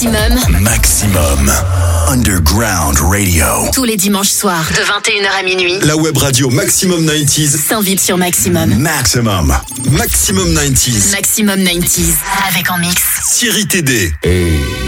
Maximum. Maximum. Underground Radio. Tous les dimanches soirs, de 21h à minuit. La web radio Maximum 90s s'invite sur Maximum. Maximum. Maximum 90s. Maximum 90s. Avec en mix. Thierry TD. Hey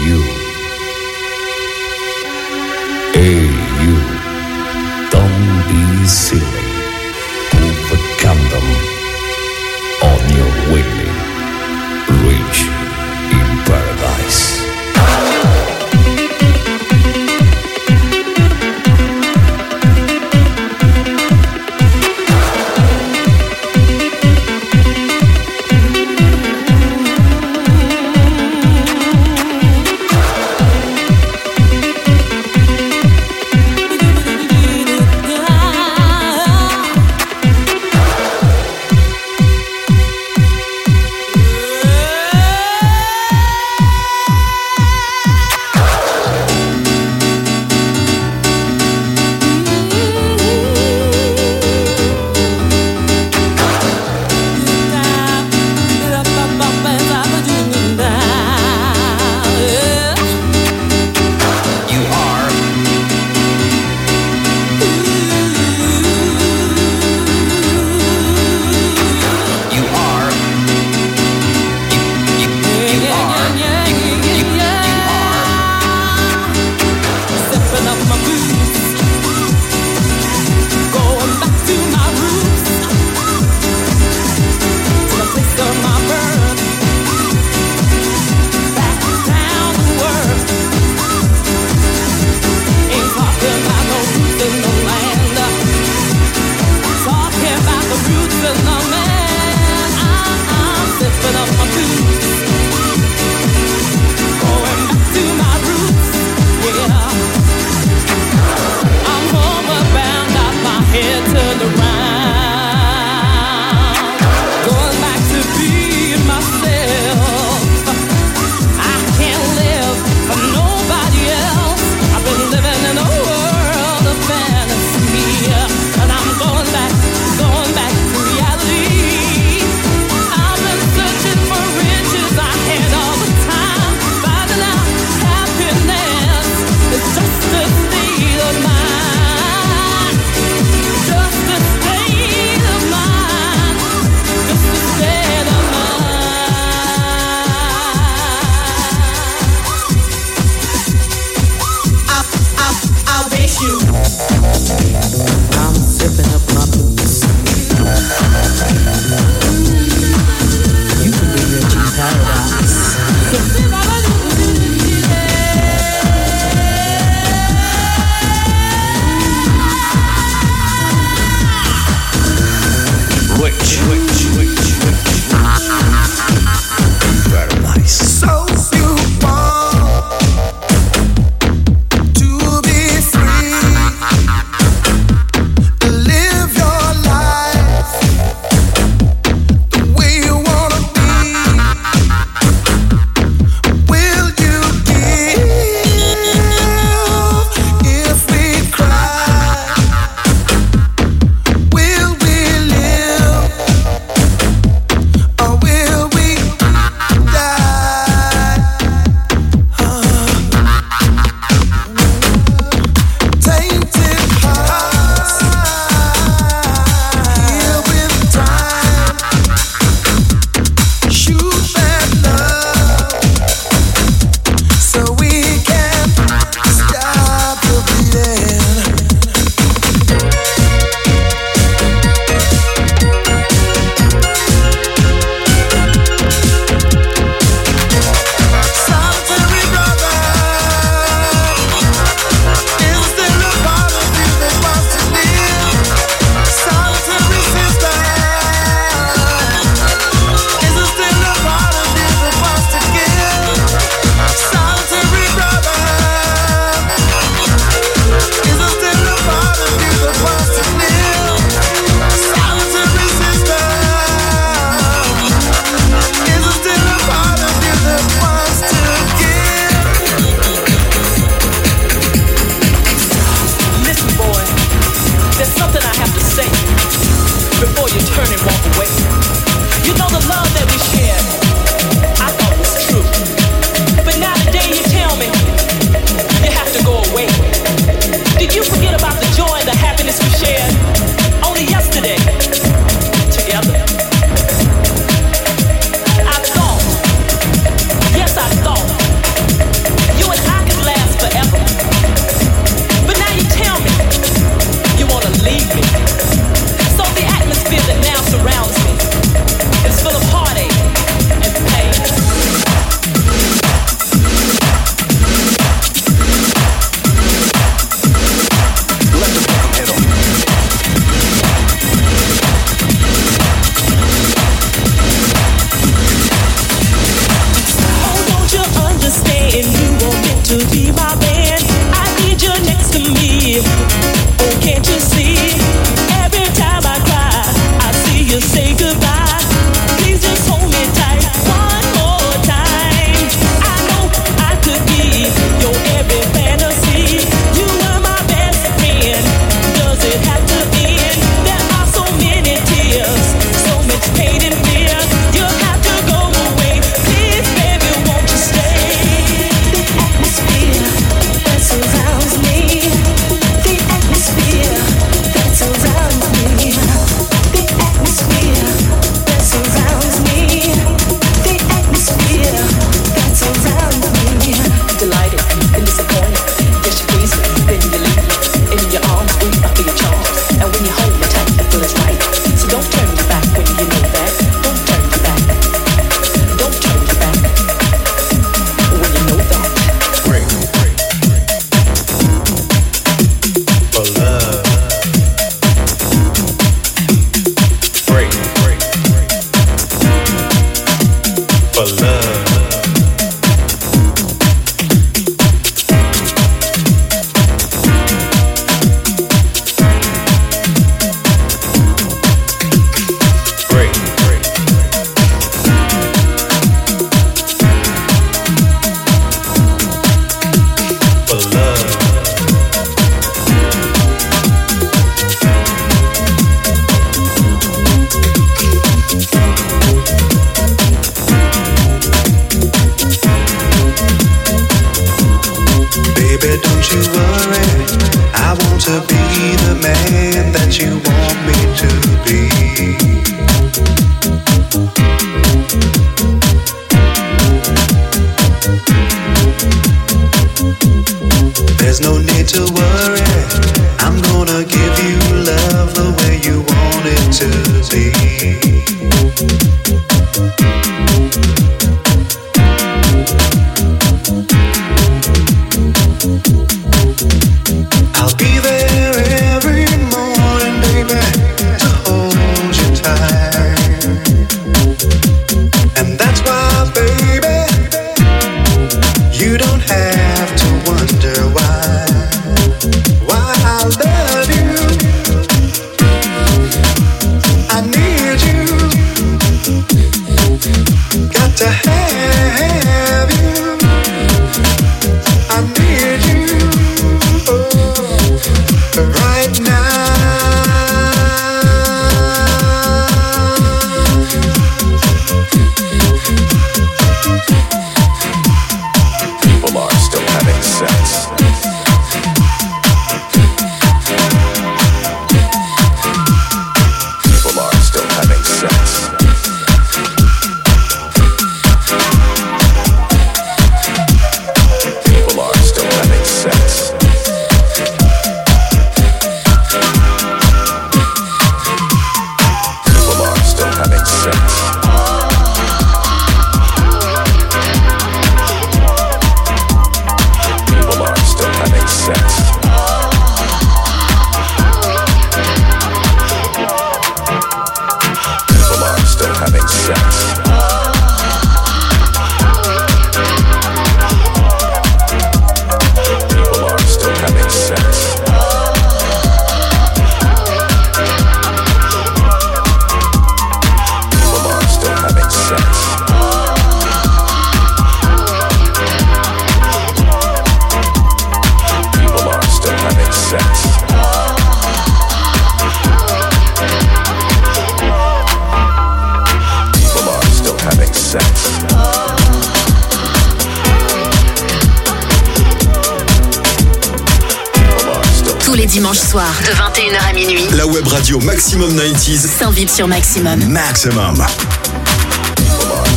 minuit, La web radio Maximum 90s. s'invite sur Maximum. Maximum.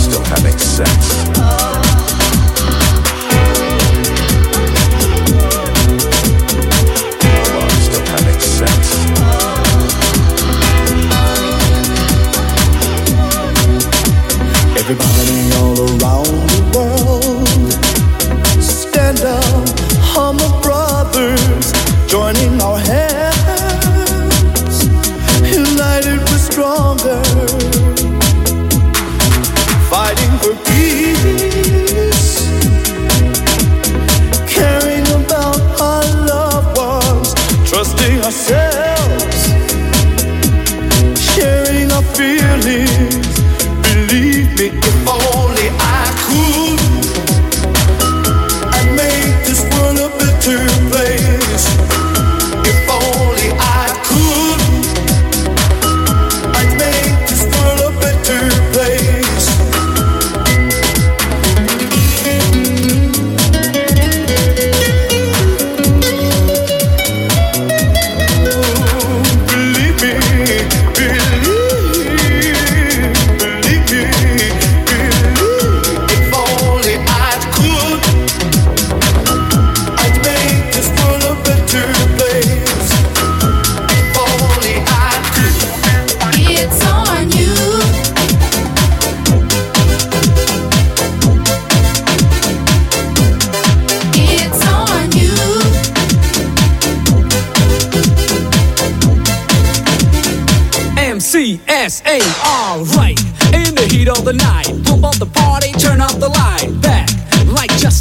still having sex.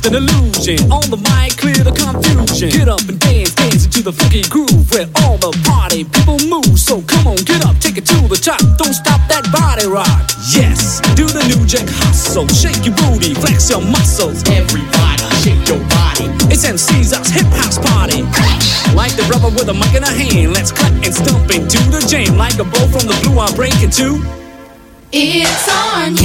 Just an illusion. On the mic, clear the confusion. Get up and dance, dance into the funky groove where all the party people move. So come on, get up, take it to the top. Don't stop that body rock. Yes, do the new jack hustle. Shake your booty, flex your muscles. Everybody, shake your body. It's MC's us hip house party. Like the rubber with a mic in a hand. Let's cut and stump into the jam. Like a bow from the blue, I'm breaking two. It's on you.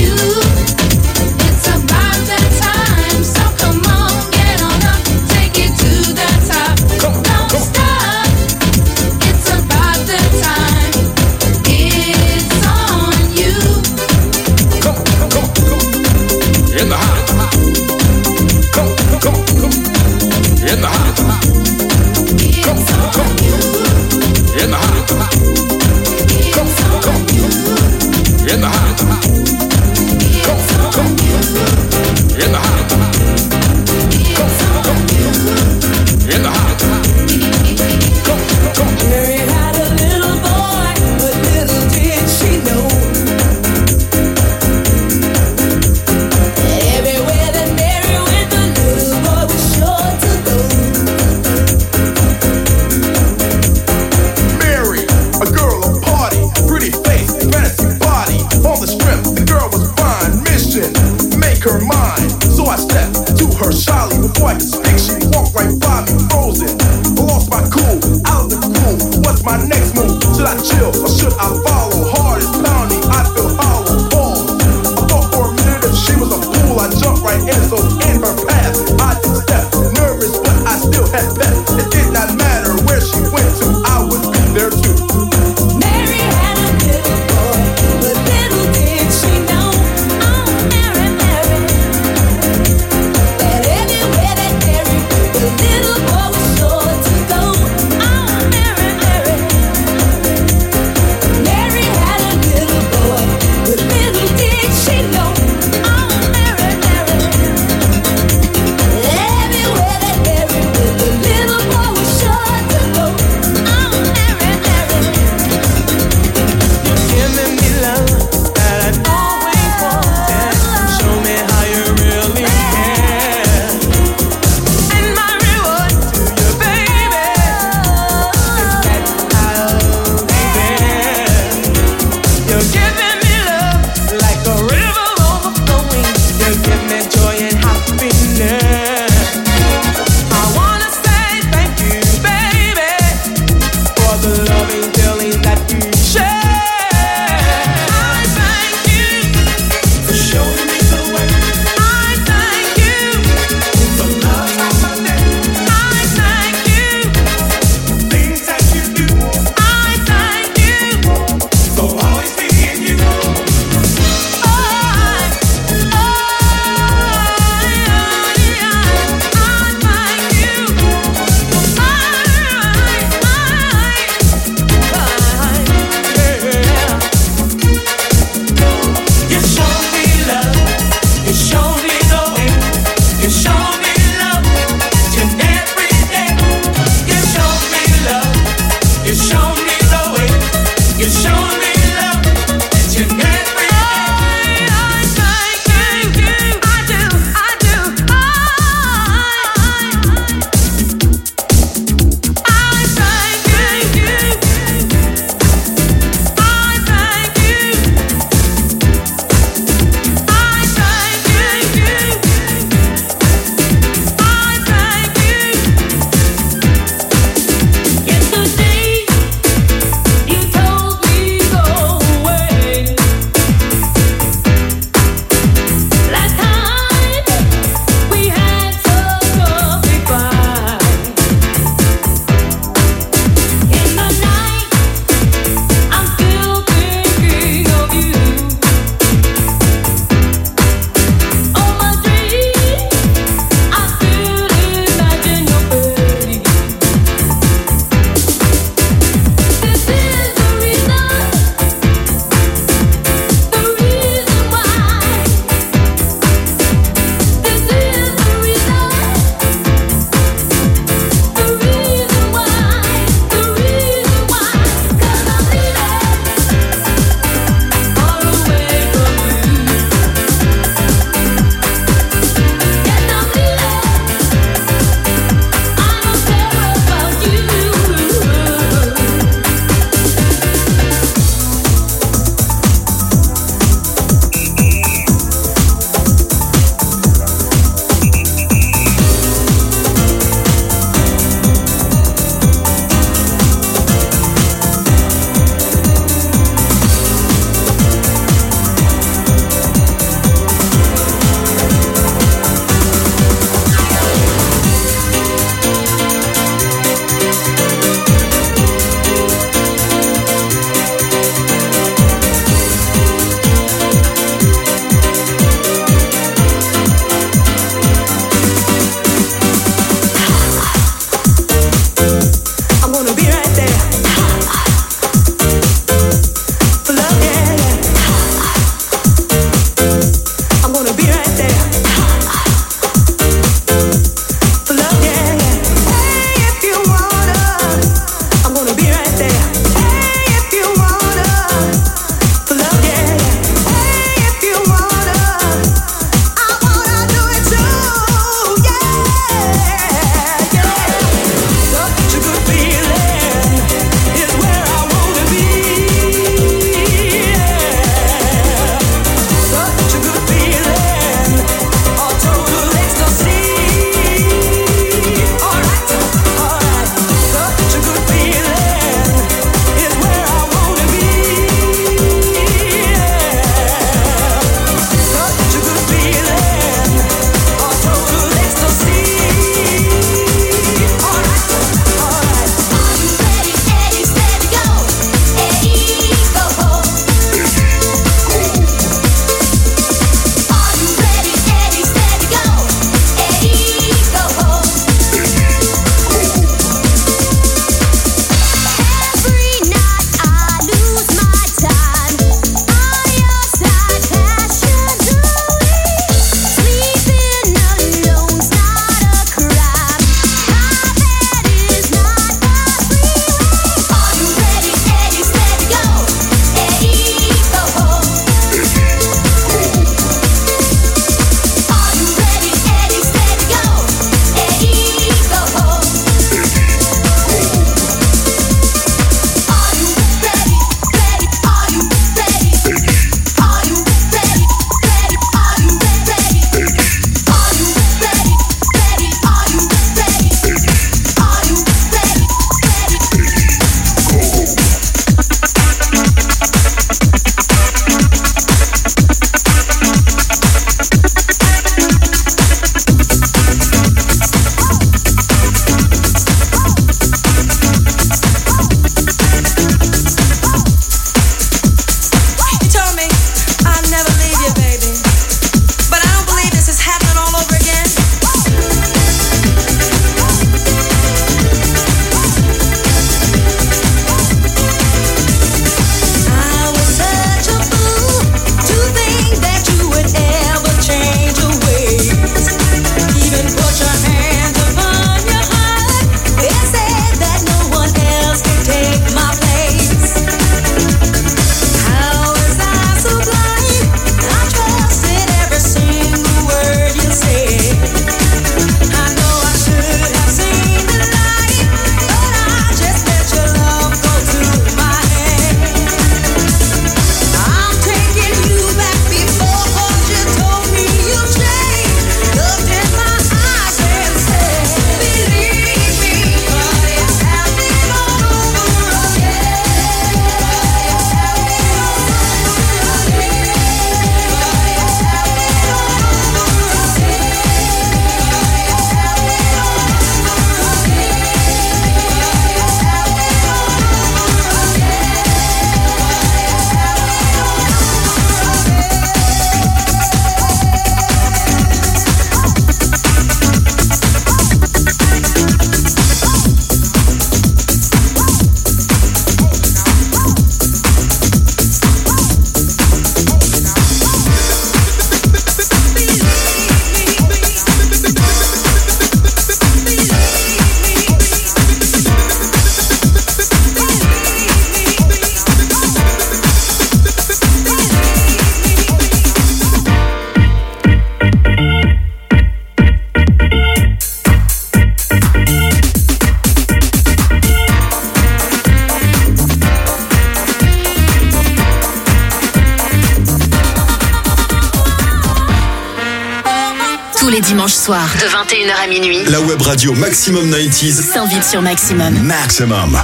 La web radio Maximum 90s s'invite sur Maximum. Maximum.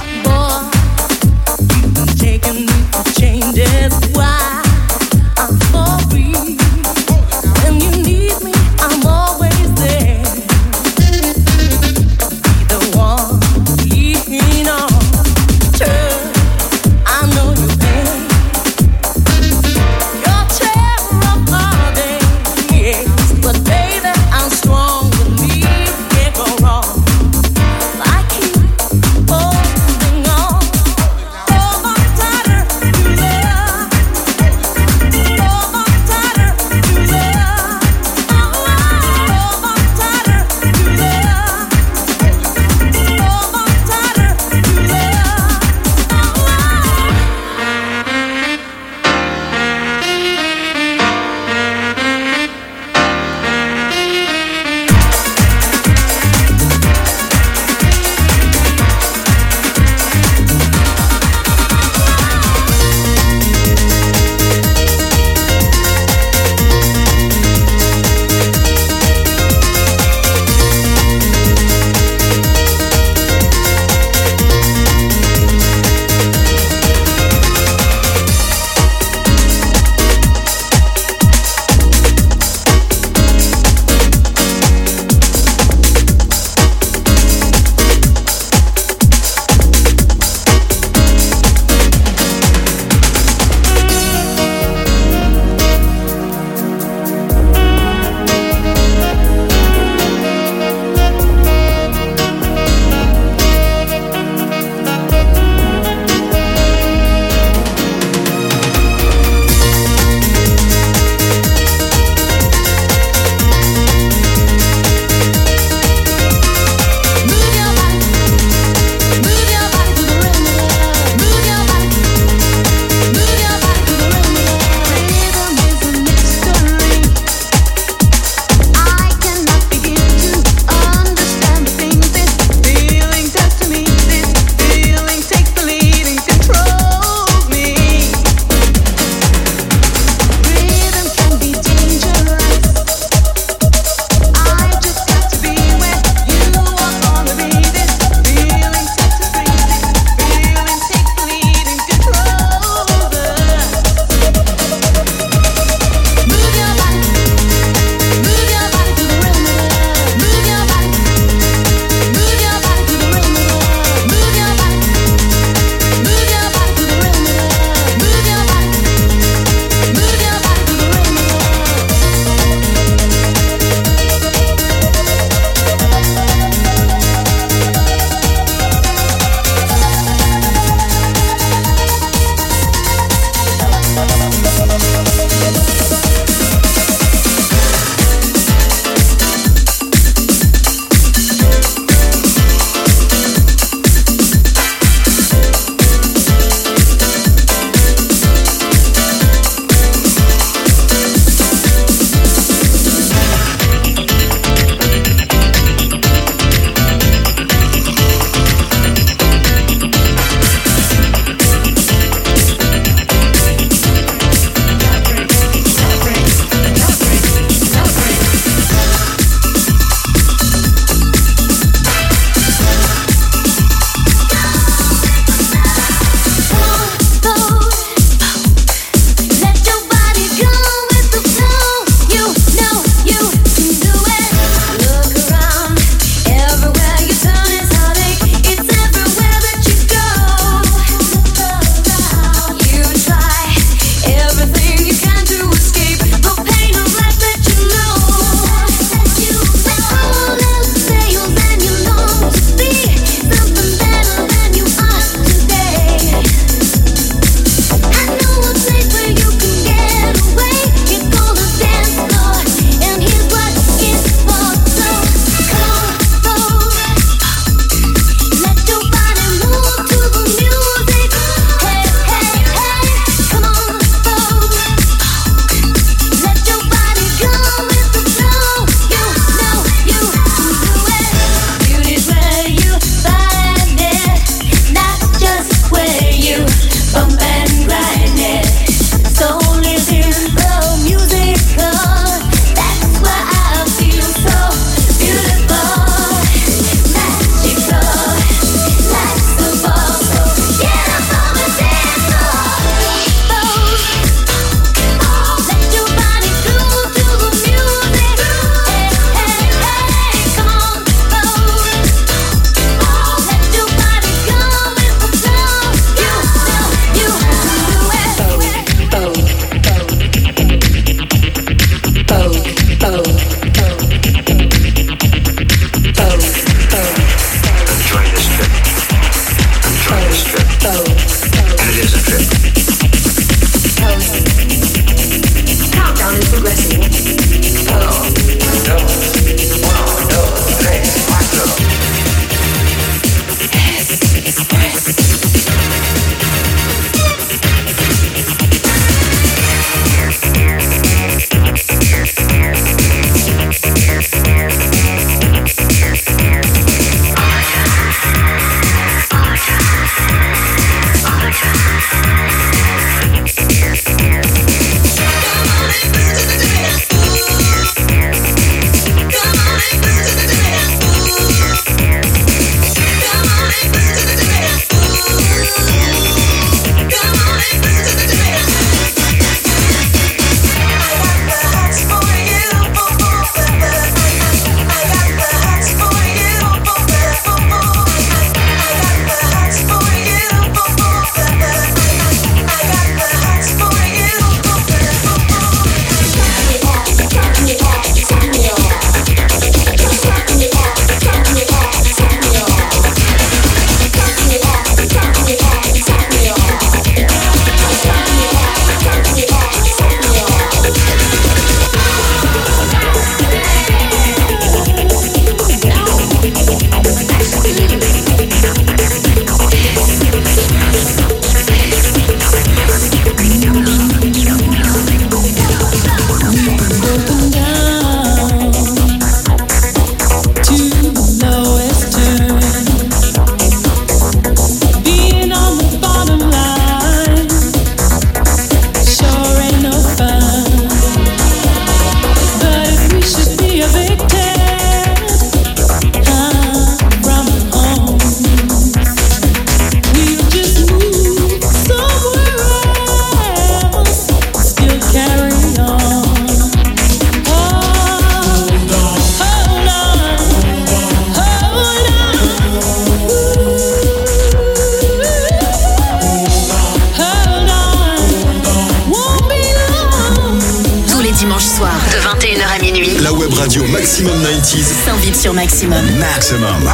soir de 21h à minuit. La web radio Maximum 90s s'invite sur Maximum. Maximum.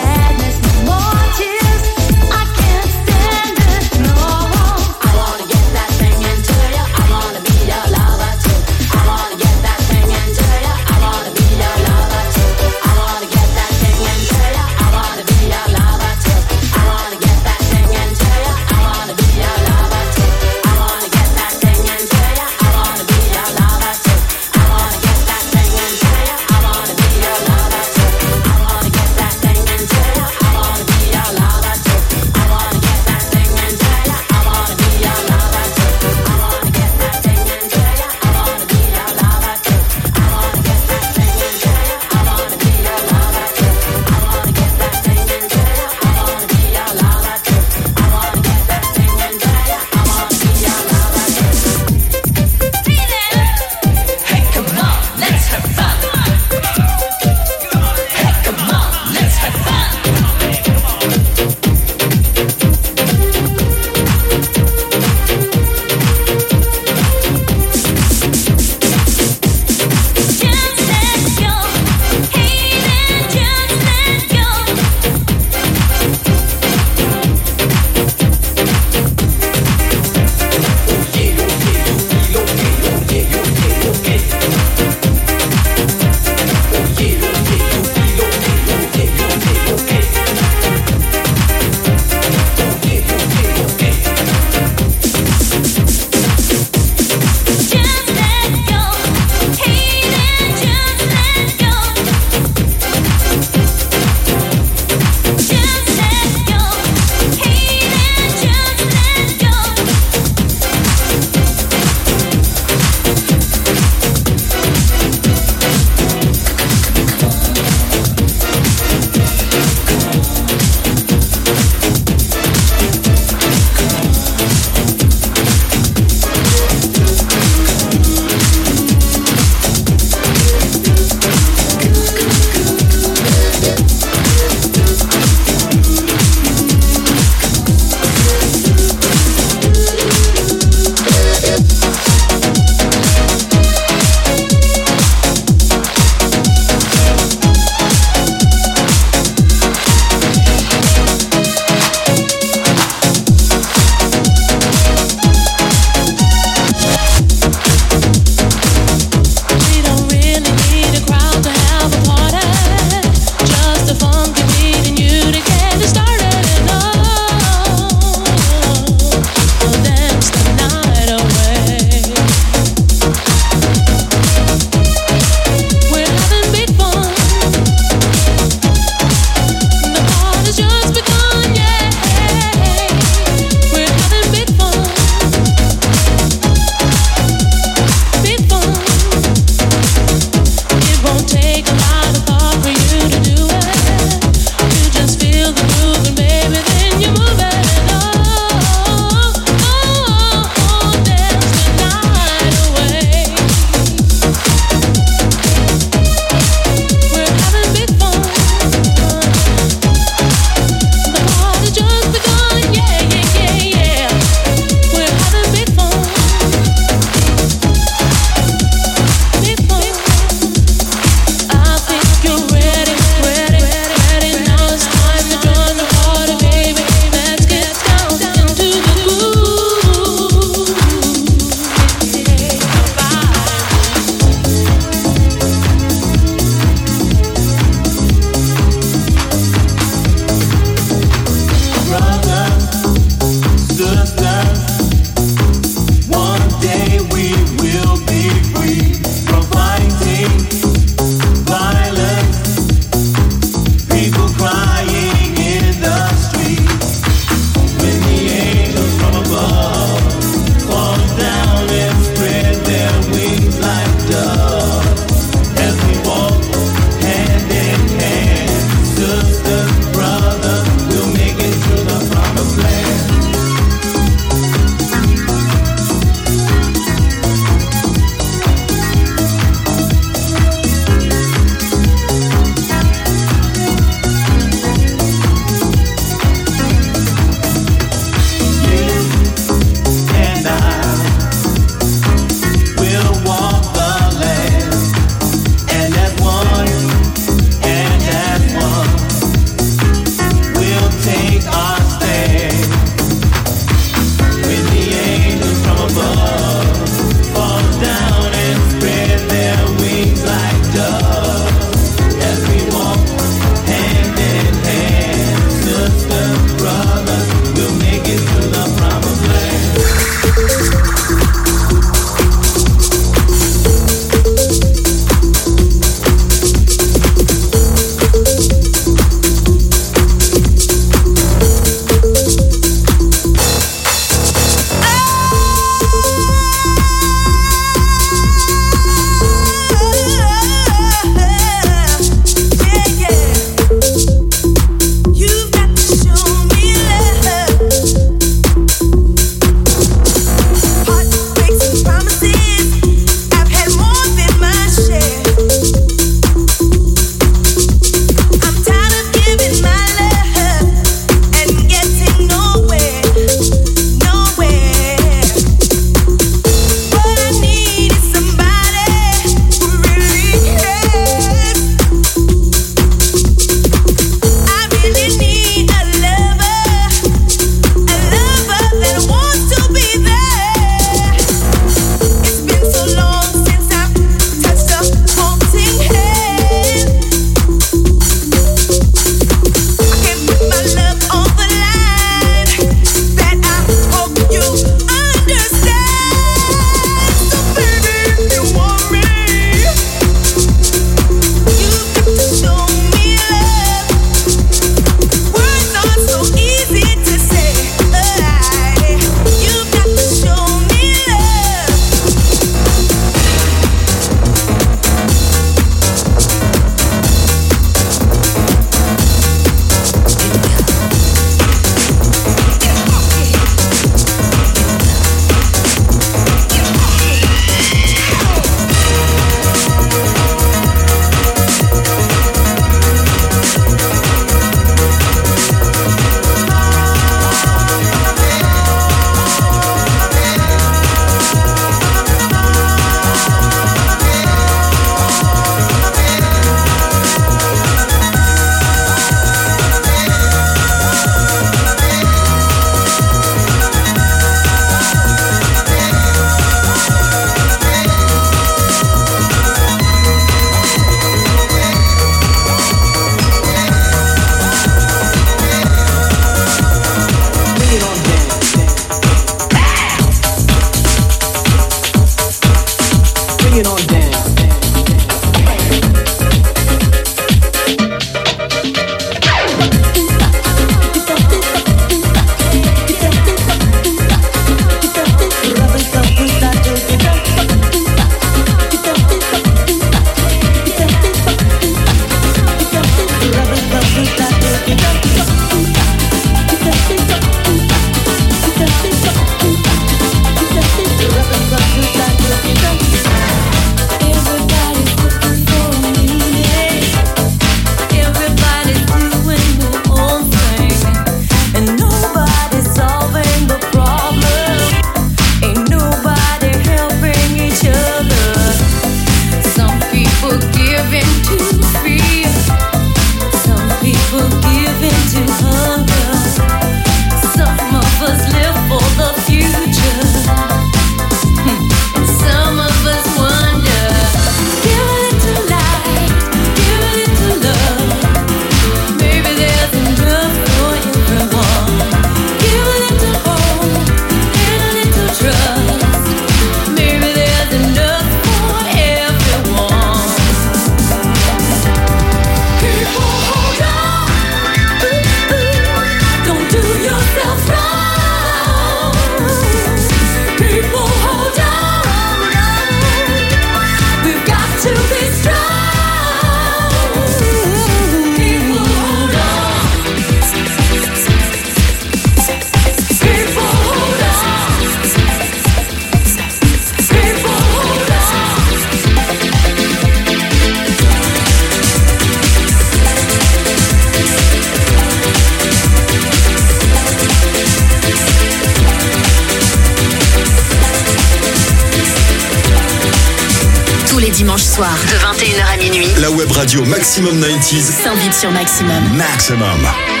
Sur Maximum. Maximum.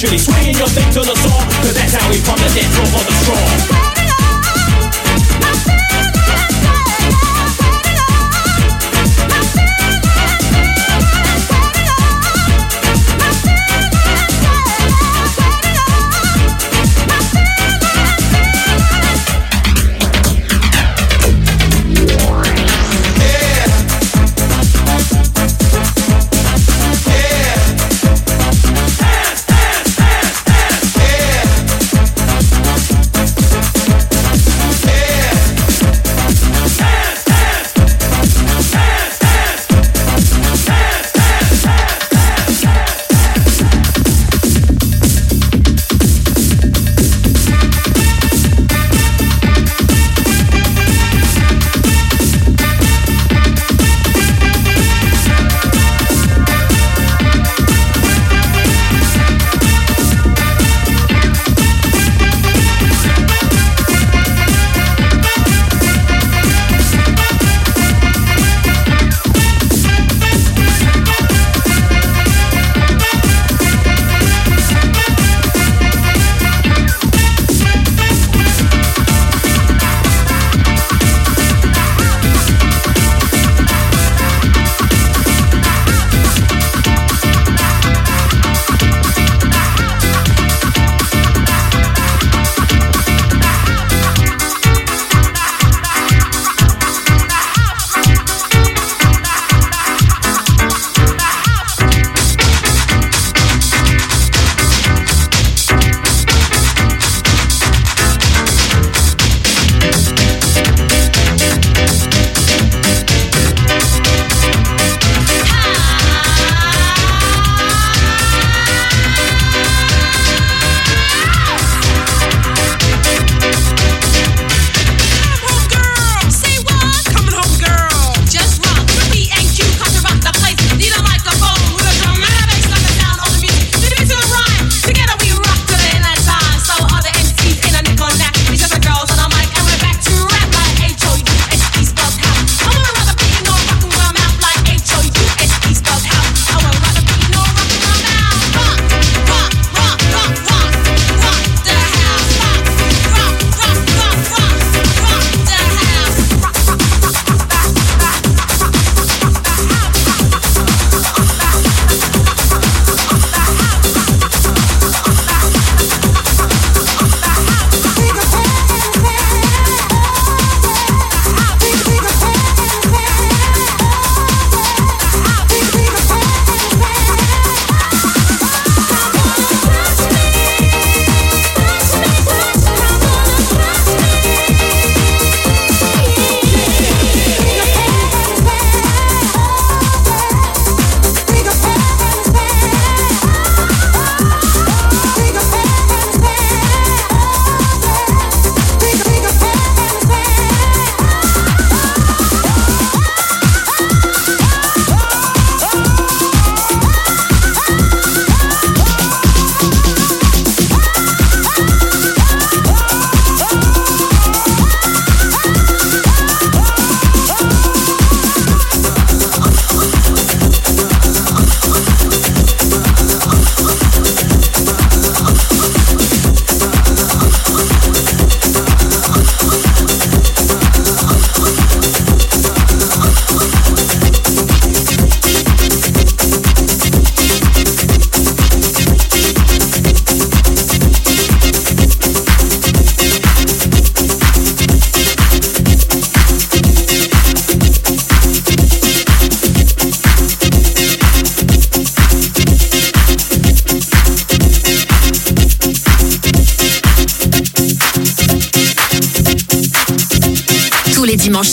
naturally. Swinging your thing to the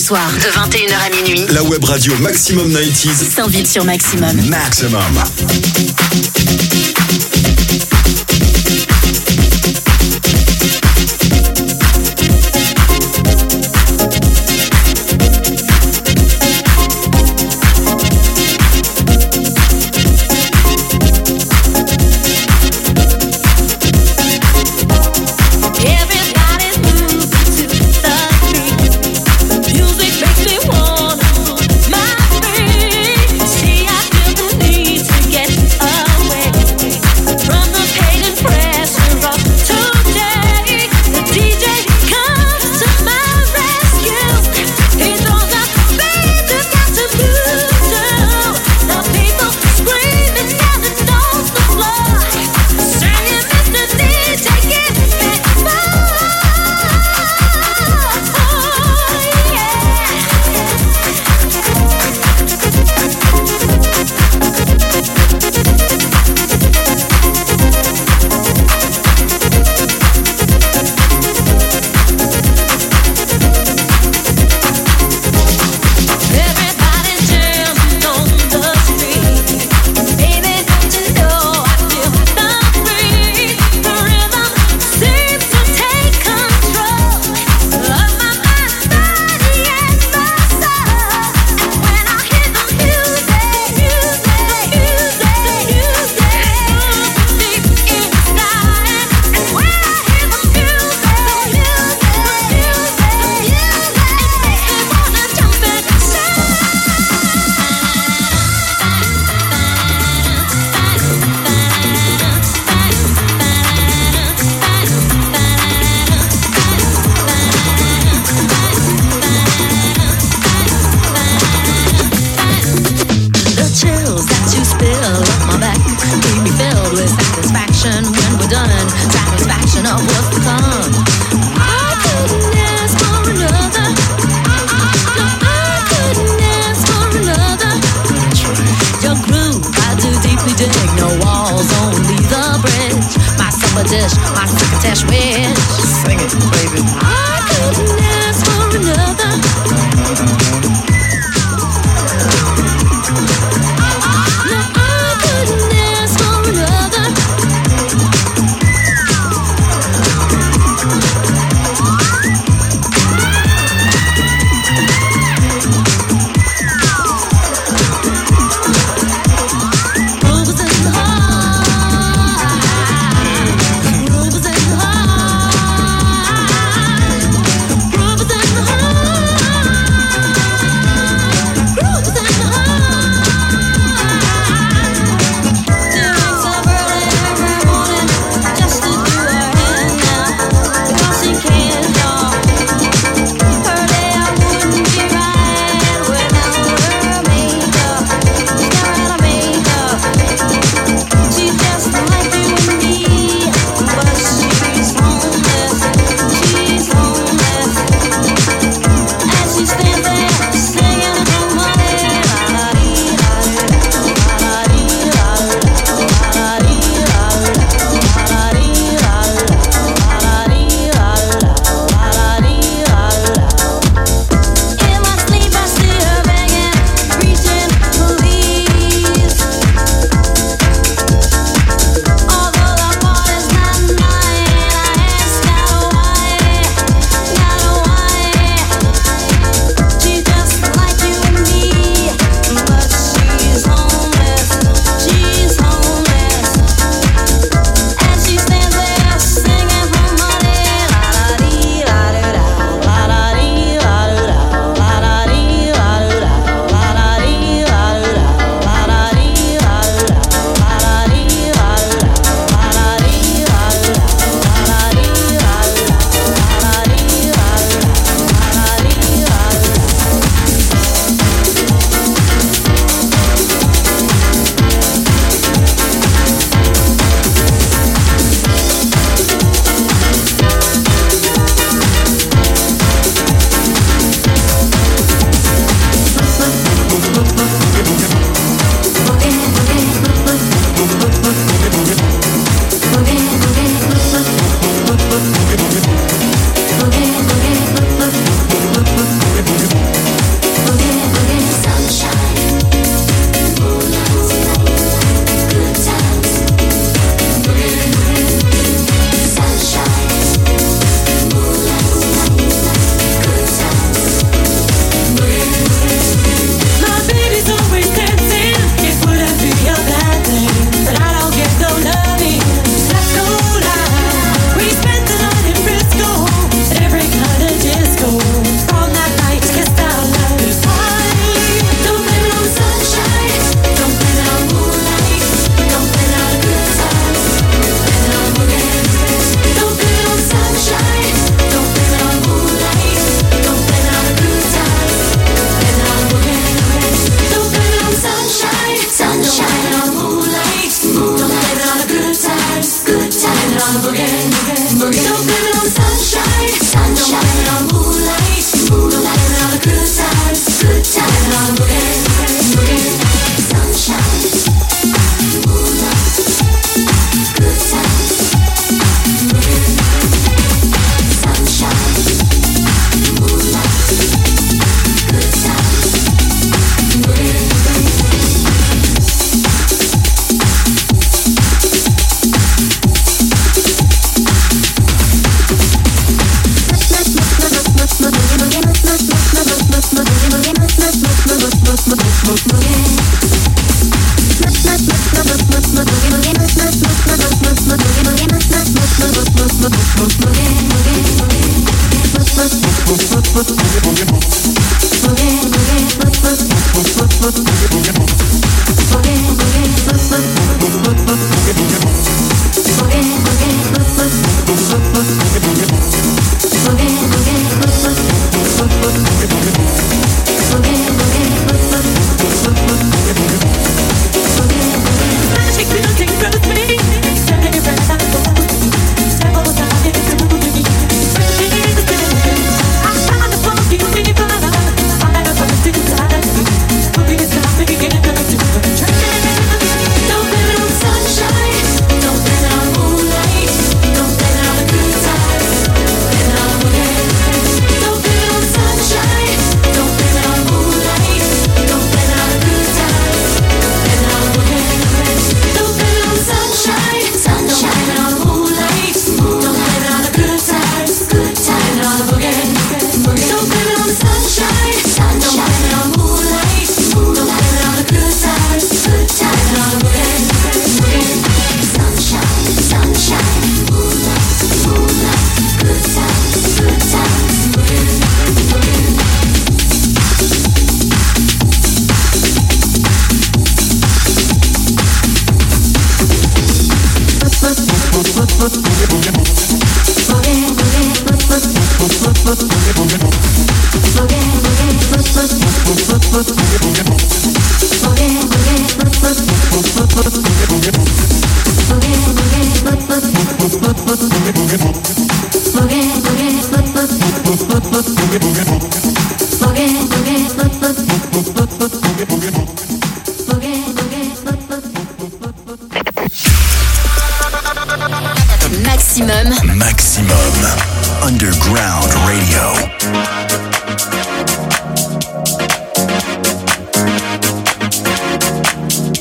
de 21h à minuit. La web radio Maximum 90s s'invite sur Maximum. Maximum.